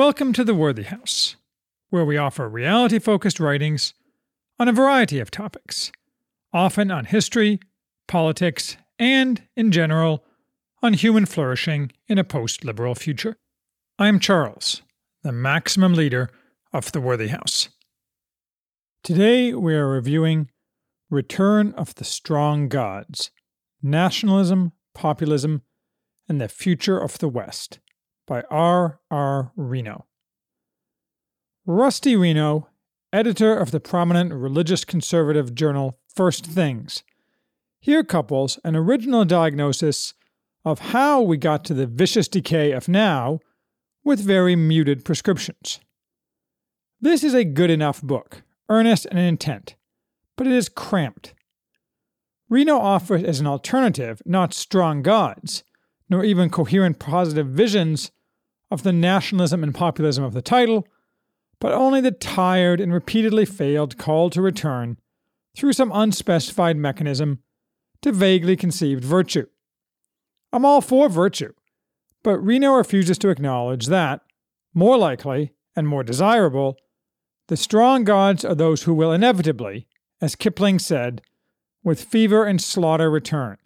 Welcome to the Worthy House, where we offer reality focused writings on a variety of topics, often on history, politics, and, in general, on human flourishing in a post liberal future. I am Charles, the maximum leader of the Worthy House. Today we are reviewing Return of the Strong Gods Nationalism, Populism, and the Future of the West by R. R. Reno. Rusty Reno, editor of the prominent religious conservative journal First Things, here couples an original diagnosis of how we got to the vicious decay of now with very muted prescriptions. This is a good enough book, earnest and intent, but it is cramped. Reno offers as an alternative not strong gods, nor even coherent positive visions of the nationalism and populism of the title, but only the tired and repeatedly failed call to return, through some unspecified mechanism, to vaguely conceived virtue. I'm all for virtue, but Reno refuses to acknowledge that, more likely and more desirable, the strong gods are those who will inevitably, as Kipling said, with fever and slaughter return,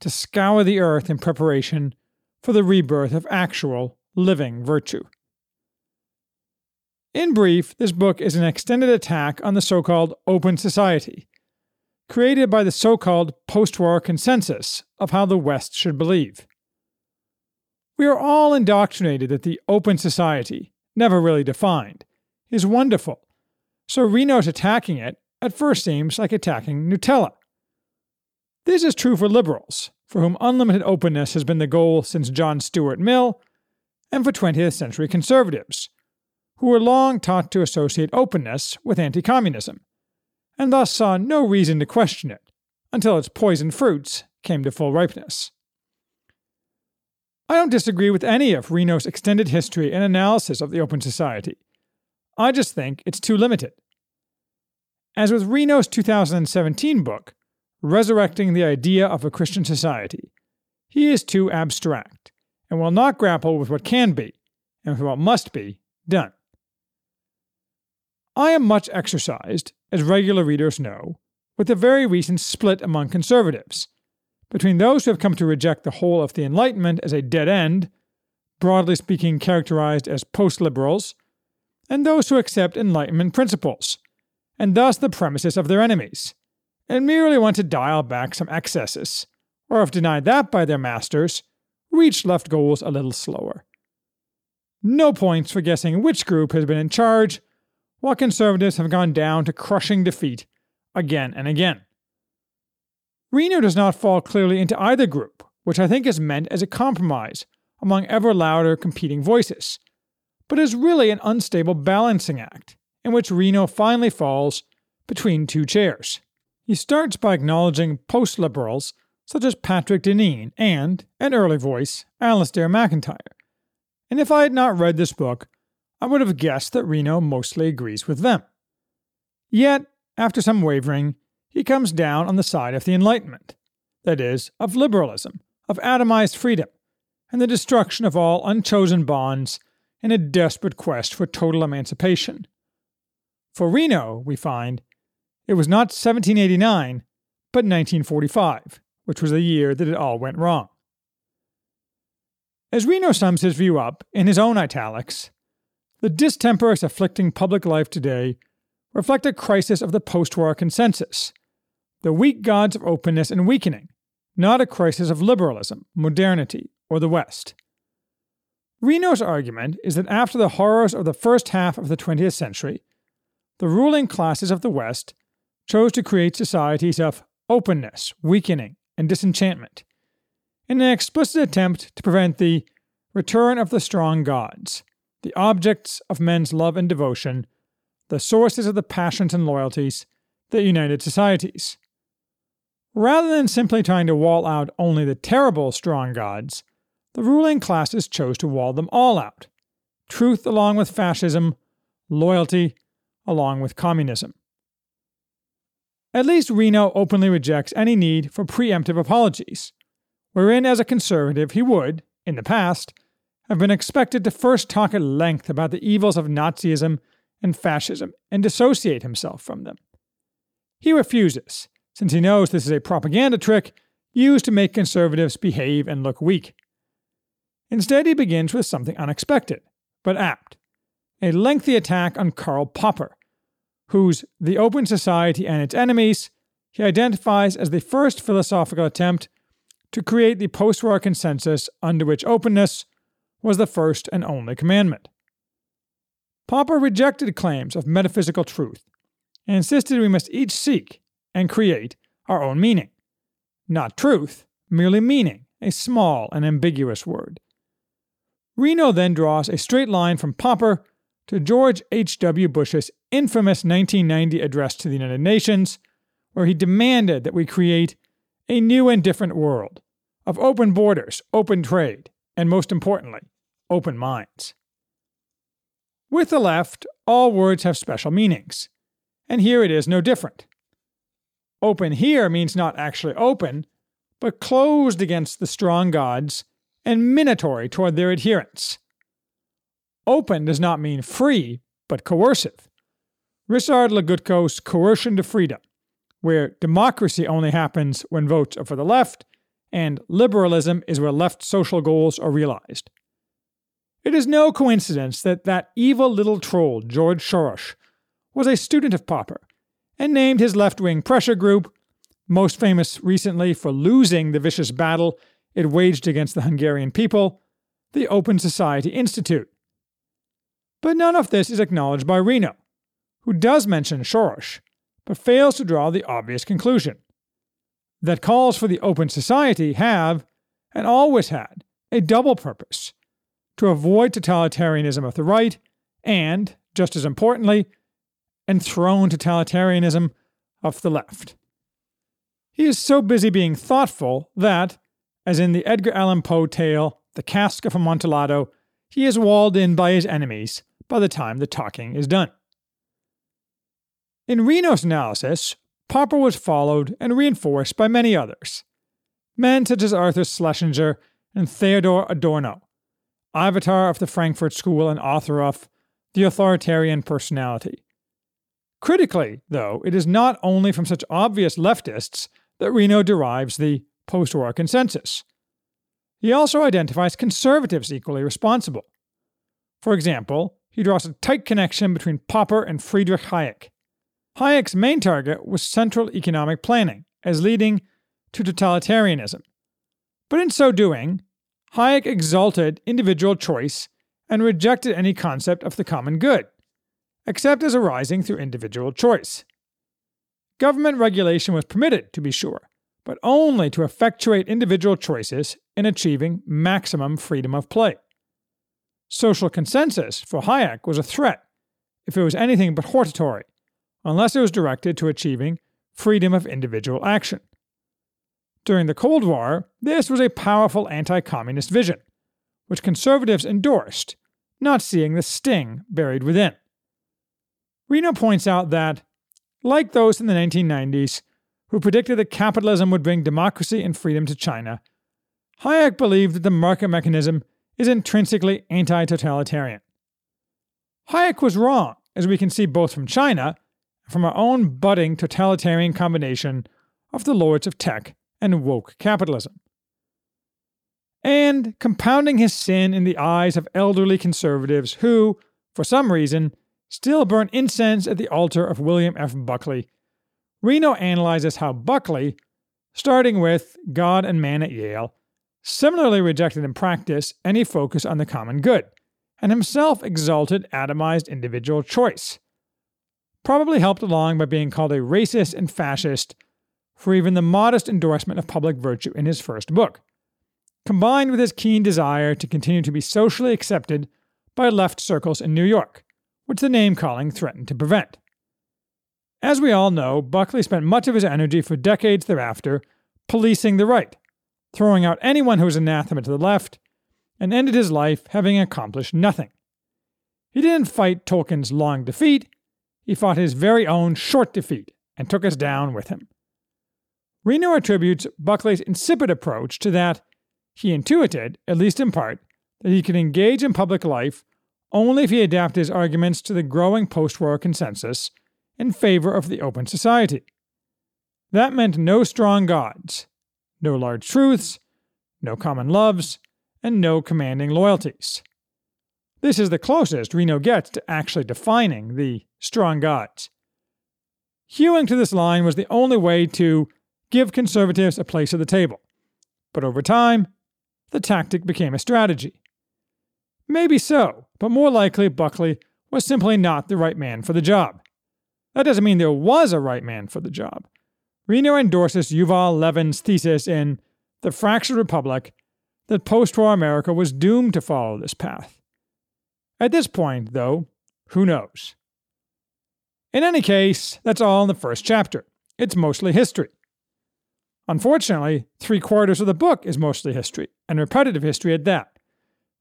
to scour the earth in preparation for the rebirth of actual living virtue. In brief, this book is an extended attack on the so called open society, created by the so called post war consensus of how the West should believe. We are all indoctrinated that the open society, never really defined, is wonderful, so Reno's attacking it at first seems like attacking Nutella. This is true for liberals, for whom unlimited openness has been the goal since John Stuart Mill and for 20th century conservatives, who were long taught to associate openness with anti communism, and thus saw no reason to question it until its poisoned fruits came to full ripeness. I don't disagree with any of Reno's extended history and analysis of the Open Society. I just think it's too limited. As with Reno's 2017 book, Resurrecting the Idea of a Christian Society, he is too abstract and will not grapple with what can be and with what must be done. I am much exercised, as regular readers know, with the very recent split among conservatives between those who have come to reject the whole of the Enlightenment as a dead end, broadly speaking characterized as post liberals, and those who accept Enlightenment principles, and thus the premises of their enemies, and merely want to dial back some excesses, or if denied that by their masters, reach left goals a little slower. No points for guessing which group has been in charge, while conservatives have gone down to crushing defeat again and again. Reno does not fall clearly into either group, which I think is meant as a compromise among ever louder competing voices, but is really an unstable balancing act in which Reno finally falls between two chairs. He starts by acknowledging post liberals such as Patrick Deneen and, an early voice, Alasdair MacIntyre. And if I had not read this book, I would have guessed that Reno mostly agrees with them. Yet, after some wavering, he comes down on the side of the Enlightenment, that is, of liberalism, of atomized freedom, and the destruction of all unchosen bonds in a desperate quest for total emancipation. For Reno, we find, it was not 1789, but 1945 which was the year that it all went wrong. As Reno sums his view up in his own italics, the distempers afflicting public life today reflect a crisis of the post war consensus, the weak gods of openness and weakening, not a crisis of liberalism, modernity, or the West. Reno's argument is that after the horrors of the first half of the 20th century, the ruling classes of the West chose to create societies of openness, weakening, and disenchantment, in an explicit attempt to prevent the return of the strong gods, the objects of men's love and devotion, the sources of the passions and loyalties that united societies. Rather than simply trying to wall out only the terrible strong gods, the ruling classes chose to wall them all out truth along with fascism, loyalty along with communism. At least Reno openly rejects any need for preemptive apologies, wherein, as a conservative, he would, in the past, have been expected to first talk at length about the evils of Nazism and fascism and dissociate himself from them. He refuses, since he knows this is a propaganda trick used to make conservatives behave and look weak. Instead, he begins with something unexpected, but apt a lengthy attack on Karl Popper, whose The Open Society and Its Enemies he identifies as the first philosophical attempt to create the post war consensus under which openness was the first and only commandment. Popper rejected claims of metaphysical truth and insisted we must each seek and create our own meaning. Not truth, merely meaning, a small and ambiguous word. Reno then draws a straight line from Popper to George H.W. Bush's infamous 1990 address to the United Nations, where he demanded that we create a new and different world of open borders, open trade, and most importantly, open minds. With the left, all words have special meanings, and here it is no different. Open here means not actually open, but closed against the strong gods and minatory toward their adherents. Open does not mean free, but coercive. Ryszard Legutko's Coercion to Freedom, where democracy only happens when votes are for the left, and liberalism is where left social goals are realized. It is no coincidence that that evil little troll, George Soros, was a student of Popper and named his left wing pressure group, most famous recently for losing the vicious battle it waged against the Hungarian people, the Open Society Institute. But none of this is acknowledged by Reno, who does mention Soros, but fails to draw the obvious conclusion that calls for the Open Society have, and always had, a double purpose to avoid totalitarianism of the right and, just as importantly, enthrone totalitarianism of the left. He is so busy being thoughtful that, as in the Edgar Allan Poe tale, The Cask of Amontillado, he is walled in by his enemies by the time the talking is done. In Reno's analysis, Popper was followed and reinforced by many others. Men such as Arthur Schlesinger and Theodor Adorno, avatar of the Frankfurt School and author of The Authoritarian Personality. Critically, though, it is not only from such obvious leftists that Reno derives the post war consensus. He also identifies conservatives equally responsible. For example, he draws a tight connection between Popper and Friedrich Hayek. Hayek's main target was central economic planning, as leading to totalitarianism. But in so doing, Hayek exalted individual choice and rejected any concept of the common good, except as arising through individual choice. Government regulation was permitted, to be sure, but only to effectuate individual choices in achieving maximum freedom of play. Social consensus for Hayek was a threat if it was anything but hortatory, unless it was directed to achieving freedom of individual action. During the Cold War, this was a powerful anti communist vision, which conservatives endorsed, not seeing the sting buried within. Reno points out that, like those in the 1990s who predicted that capitalism would bring democracy and freedom to China, Hayek believed that the market mechanism is intrinsically anti totalitarian. Hayek was wrong, as we can see both from China and from our own budding totalitarian combination of the lords of tech and woke capitalism. And compounding his sin in the eyes of elderly conservatives who, for some reason, still burn incense at the altar of William F. Buckley, Reno analyzes how Buckley, starting with God and Man at Yale, similarly rejected in practice any focus on the common good, and himself exalted atomized individual choice. Probably helped along by being called a racist and fascist for even the modest endorsement of public virtue in his first book, combined with his keen desire to continue to be socially accepted by left circles in New York, which the name calling threatened to prevent. As we all know, Buckley spent much of his energy for decades thereafter policing the right, throwing out anyone who was anathema to the left, and ended his life having accomplished nothing. He didn't fight Tolkien's long defeat, he fought his very own short defeat and took us down with him. Reno attributes Buckley's insipid approach to that he intuited, at least in part, that he could engage in public life only if he adapted his arguments to the growing post war consensus in favor of the open society. That meant no strong gods, no large truths, no common loves, and no commanding loyalties. This is the closest Reno gets to actually defining the strong gods. Hewing to this line was the only way to give conservatives a place at the table. But over time, the tactic became a strategy. Maybe so, but more likely Buckley was simply not the right man for the job. That doesn't mean there was a right man for the job. Reno endorses Yuval Levin's thesis in The Fractured Republic that post war America was doomed to follow this path. At this point, though, who knows? In any case, that's all in the first chapter. It's mostly history. Unfortunately, three quarters of the book is mostly history, and repetitive history at that,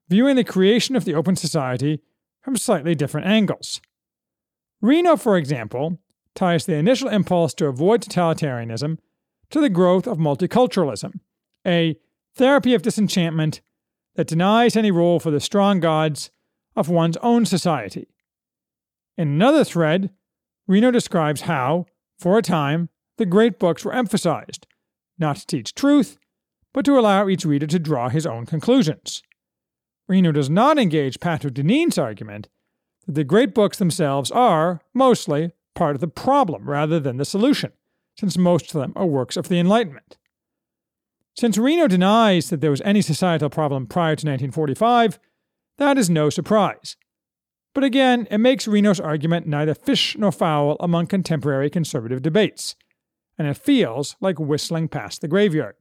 viewing the creation of the open society from slightly different angles. Reno, for example, ties the initial impulse to avoid totalitarianism to the growth of multiculturalism, a therapy of disenchantment that denies any role for the strong gods of one's own society. In another thread, Reno describes how, for a time, the great books were emphasized, not to teach truth, but to allow each reader to draw his own conclusions. Reno does not engage Patrick Deneen's argument that the great books themselves are, mostly, part of the problem rather than the solution, since most of them are works of the Enlightenment. Since Reno denies that there was any societal problem prior to 1945, that is no surprise. But again, it makes Reno's argument neither fish nor fowl among contemporary conservative debates, and it feels like whistling past the graveyard.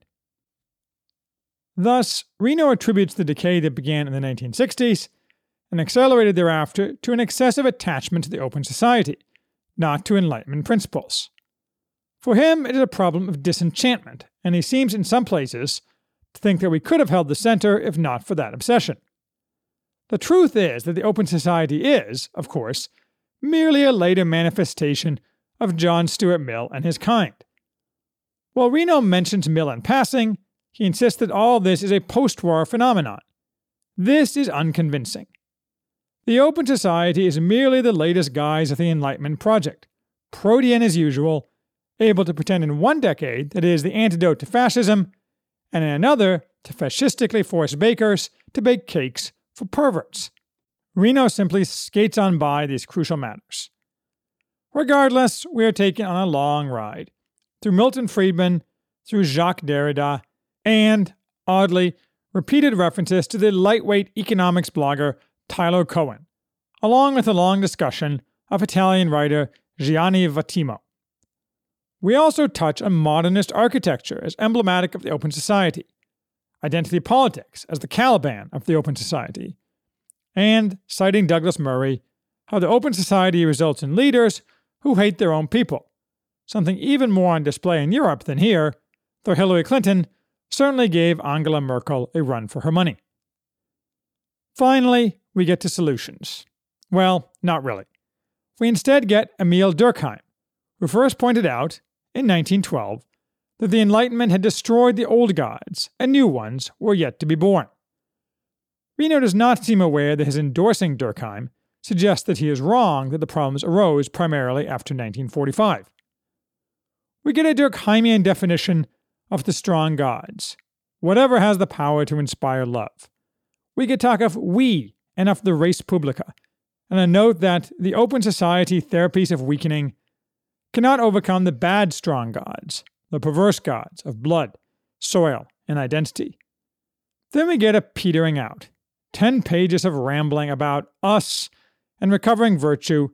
Thus, Reno attributes the decay that began in the 1960s and accelerated thereafter to an excessive attachment to the open society, not to Enlightenment principles. For him, it is a problem of disenchantment, and he seems in some places to think that we could have held the center if not for that obsession. The truth is that the Open Society is, of course, merely a later manifestation of John Stuart Mill and his kind. While Reno mentions Mill in passing, he insists that all this is a post war phenomenon. This is unconvincing. The Open Society is merely the latest guise of the Enlightenment project, protean as usual, able to pretend in one decade that it is the antidote to fascism, and in another to fascistically force bakers to bake cakes for perverts. Reno simply skates on by these crucial matters. Regardless, we are taken on a long ride through Milton Friedman, through Jacques Derrida, and, oddly, repeated references to the lightweight economics blogger Tyler Cowen, along with a long discussion of Italian writer Gianni Vattimo. We also touch on modernist architecture as emblematic of the Open Society, identity politics as the Caliban of the Open Society, and, citing Douglas Murray, how the Open Society results in leaders who hate their own people, something even more on display in Europe than here, though Hillary Clinton certainly gave Angela Merkel a run for her money. Finally, we get to solutions. Well, not really. We instead get Émile Durkheim, who first pointed out, in 1912, that the Enlightenment had destroyed the old gods and new ones were yet to be born. Reno does not seem aware that his endorsing Durkheim suggests that he is wrong that the problems arose primarily after 1945. We get a Durkheimian definition of the strong gods, whatever has the power to inspire love. We get talk of we and of the res publica, and a note that the open society therapies of weakening cannot overcome the bad strong gods, the perverse gods of blood, soil, and identity. Then we get a petering out, 10 pages of rambling about us and recovering virtue,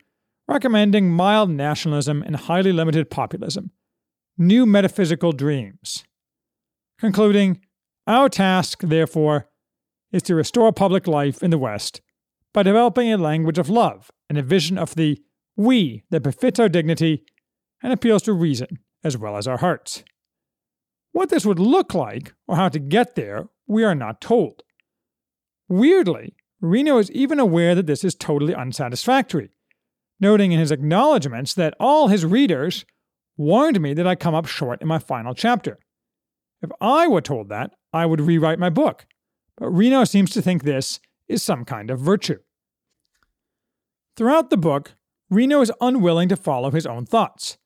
recommending mild nationalism and highly limited populism, new metaphysical dreams. Concluding, our task, therefore, is to restore public life in the West by developing a language of love and a vision of the we that befits our dignity and appeals to reason as well as our hearts. What this would look like, or how to get there, we are not told. Weirdly, Reno is even aware that this is totally unsatisfactory, noting in his acknowledgments that all his readers warned me that I come up short in my final chapter. If I were told that, I would rewrite my book, but Reno seems to think this is some kind of virtue. Throughout the book, Reno is unwilling to follow his own thoughts,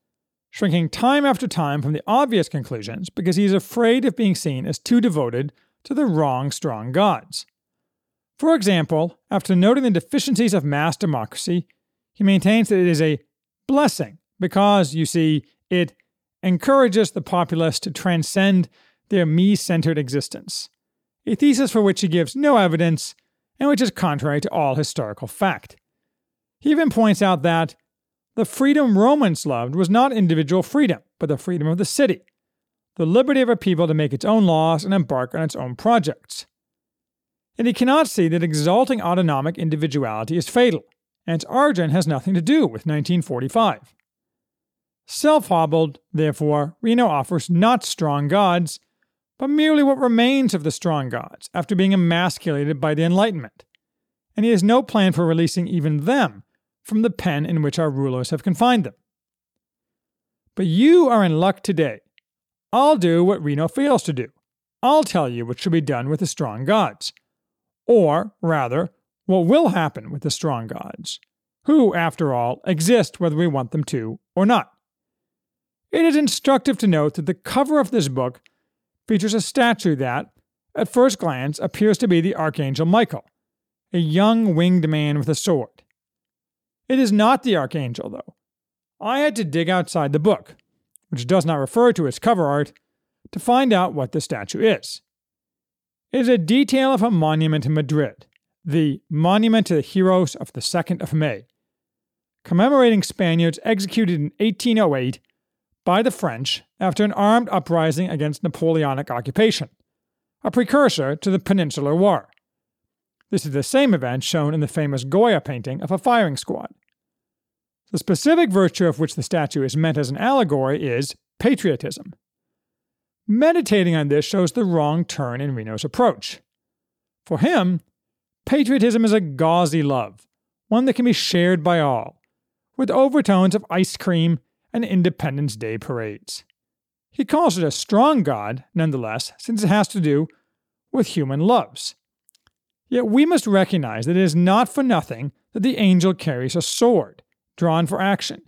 shrinking time after time from the obvious conclusions because he is afraid of being seen as too devoted to the wrong strong gods. For example, after noting the deficiencies of mass democracy, he maintains that it is a blessing because, you see, it encourages the populace to transcend their me centered existence, a thesis for which he gives no evidence and which is contrary to all historical fact. He even points out that the freedom Romans loved was not individual freedom, but the freedom of the city, the liberty of a people to make its own laws and embark on its own projects. And he cannot see that exalting autonomic individuality is fatal, and its origin has nothing to do with 1945. Self hobbled, therefore, Reno offers not strong gods, but merely what remains of the strong gods after being emasculated by the Enlightenment. And he has no plan for releasing even them from the pen in which our rulers have confined them. But you are in luck today. I'll do what Reno fails to do. I'll tell you what should be done with the strong gods. Or, rather, what will happen with the strong gods, who, after all, exist whether we want them to or not. It is instructive to note that the cover of this book features a statue that, at first glance, appears to be the Archangel Michael, a young winged man with a sword. It is not the Archangel, though. I had to dig outside the book, which does not refer to its cover art, to find out what the statue is. It is a detail of a monument in Madrid, the Monument to the Heroes of the 2nd of May, commemorating Spaniards executed in 1808 by the French after an armed uprising against Napoleonic occupation, a precursor to the Peninsular War. This is the same event shown in the famous Goya painting of a firing squad. The specific virtue of which the statue is meant as an allegory is patriotism. Meditating on this shows the wrong turn in Reno's approach. For him, patriotism is a gauzy love, one that can be shared by all, with overtones of ice cream and Independence Day parades. He calls it a strong God, nonetheless, since it has to do with human loves. Yet we must recognize that it is not for nothing that the angel carries a sword, drawn for action.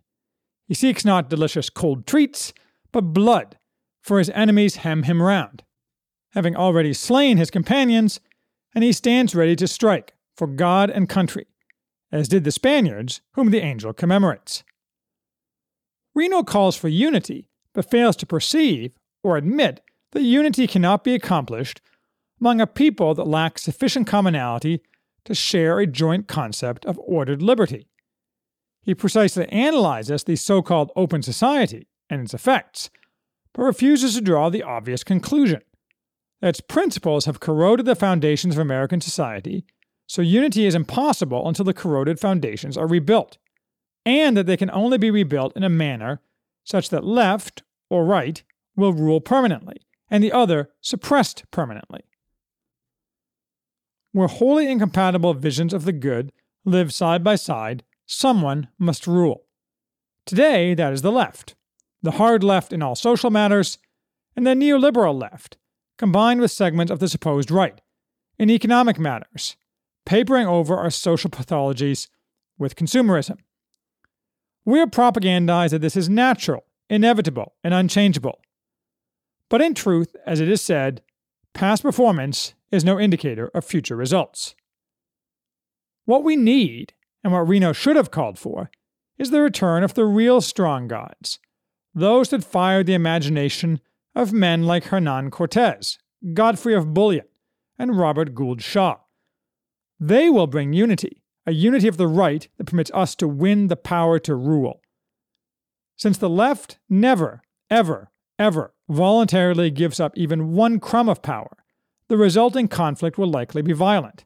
He seeks not delicious cold treats, but blood, for his enemies hem him round, having already slain his companions, and he stands ready to strike for God and country, as did the Spaniards, whom the angel commemorates. Reno calls for unity, but fails to perceive or admit that unity cannot be accomplished among a people that lack sufficient commonality to share a joint concept of ordered liberty. He precisely analyzes the so called open society and its effects, but refuses to draw the obvious conclusion that its principles have corroded the foundations of American society, so unity is impossible until the corroded foundations are rebuilt and that they can only be rebuilt in a manner such that left or right will rule permanently, and the other suppressed permanently. Where wholly incompatible visions of the good live side by side, someone must rule. Today, that is the left, the hard left in all social matters, and the neoliberal left, combined with segments of the supposed right, in economic matters, papering over our social pathologies with consumerism. We are propagandized that this is natural, inevitable, and unchangeable. But in truth, as it is said, past performance is no indicator of future results. What we need, and what Reno should have called for, is the return of the real strong gods, those that fired the imagination of men like Hernan Cortez, Godfrey of Bouillon, and Robert Gould Shaw. They will bring unity, a unity of the right that permits us to win the power to rule. Since the left never, ever, ever voluntarily gives up even one crumb of power, the resulting conflict will likely be violent.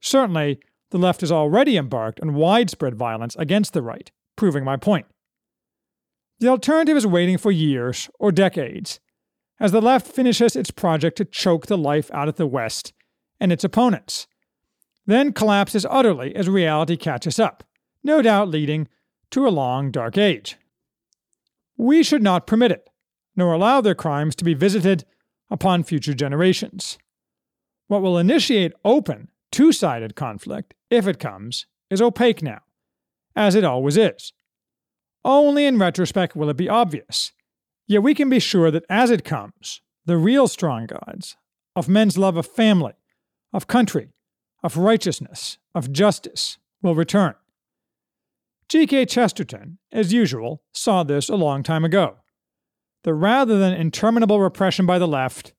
Certainly, the left has already embarked on widespread violence against the right, proving my point. The alternative is waiting for years or decades, as the left finishes its project to choke the life out of the West and its opponents then collapses utterly as reality catches up, no doubt leading to a long dark age. We should not permit it, nor allow their crimes to be visited upon future generations. What will initiate open, two sided conflict, if it comes, is opaque now, as it always is. Only in retrospect will it be obvious. Yet we can be sure that as it comes, the real strong gods of men's love of family, of country, of righteousness, of justice will return. G.K. Chesterton, as usual, saw this a long time ago. That rather than interminable repression by the left,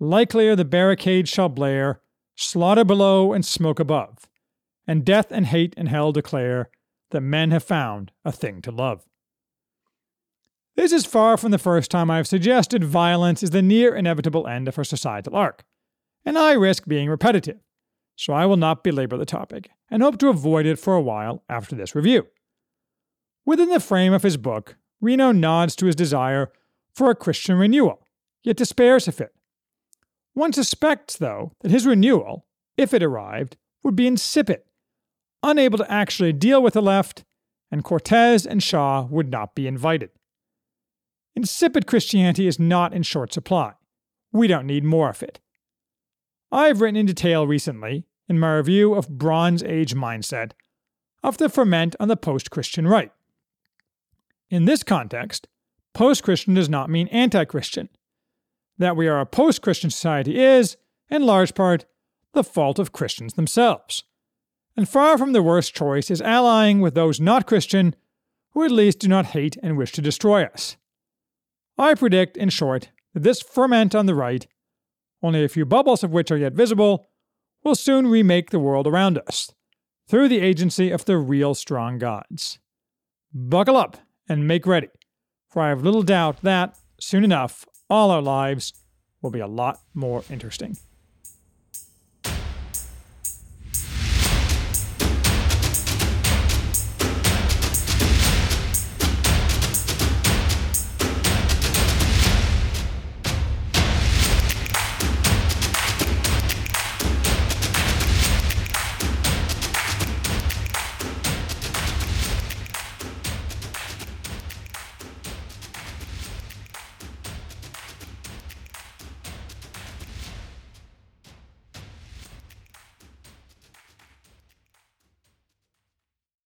likelier the barricades shall blare, slaughter below and smoke above, and death and hate and hell declare that men have found a thing to love. This is far from the first time I have suggested violence is the near inevitable end of our societal arc, and I risk being repetitive, so I will not belabor the topic, and hope to avoid it for a while after this review. Within the frame of his book, Reno nods to his desire for a Christian renewal, yet despairs of it. One suspects, though, that his renewal, if it arrived, would be insipid, unable to actually deal with the left, and Cortez and Shaw would not be invited. Insipid Christianity is not in short supply. We don't need more of it. I've written in detail recently, in my review of Bronze Age Mindset, of the ferment on the post Christian right. In this context, post Christian does not mean anti Christian. That we are a post Christian society is, in large part, the fault of Christians themselves. And far from the worst choice is allying with those not Christian who at least do not hate and wish to destroy us. I predict, in short, that this ferment on the right, only a few bubbles of which are yet visible, will soon remake the world around us, through the agency of the real strong gods. Buckle up and make ready, for I have little doubt that, soon enough, all our lives will be a lot more interesting.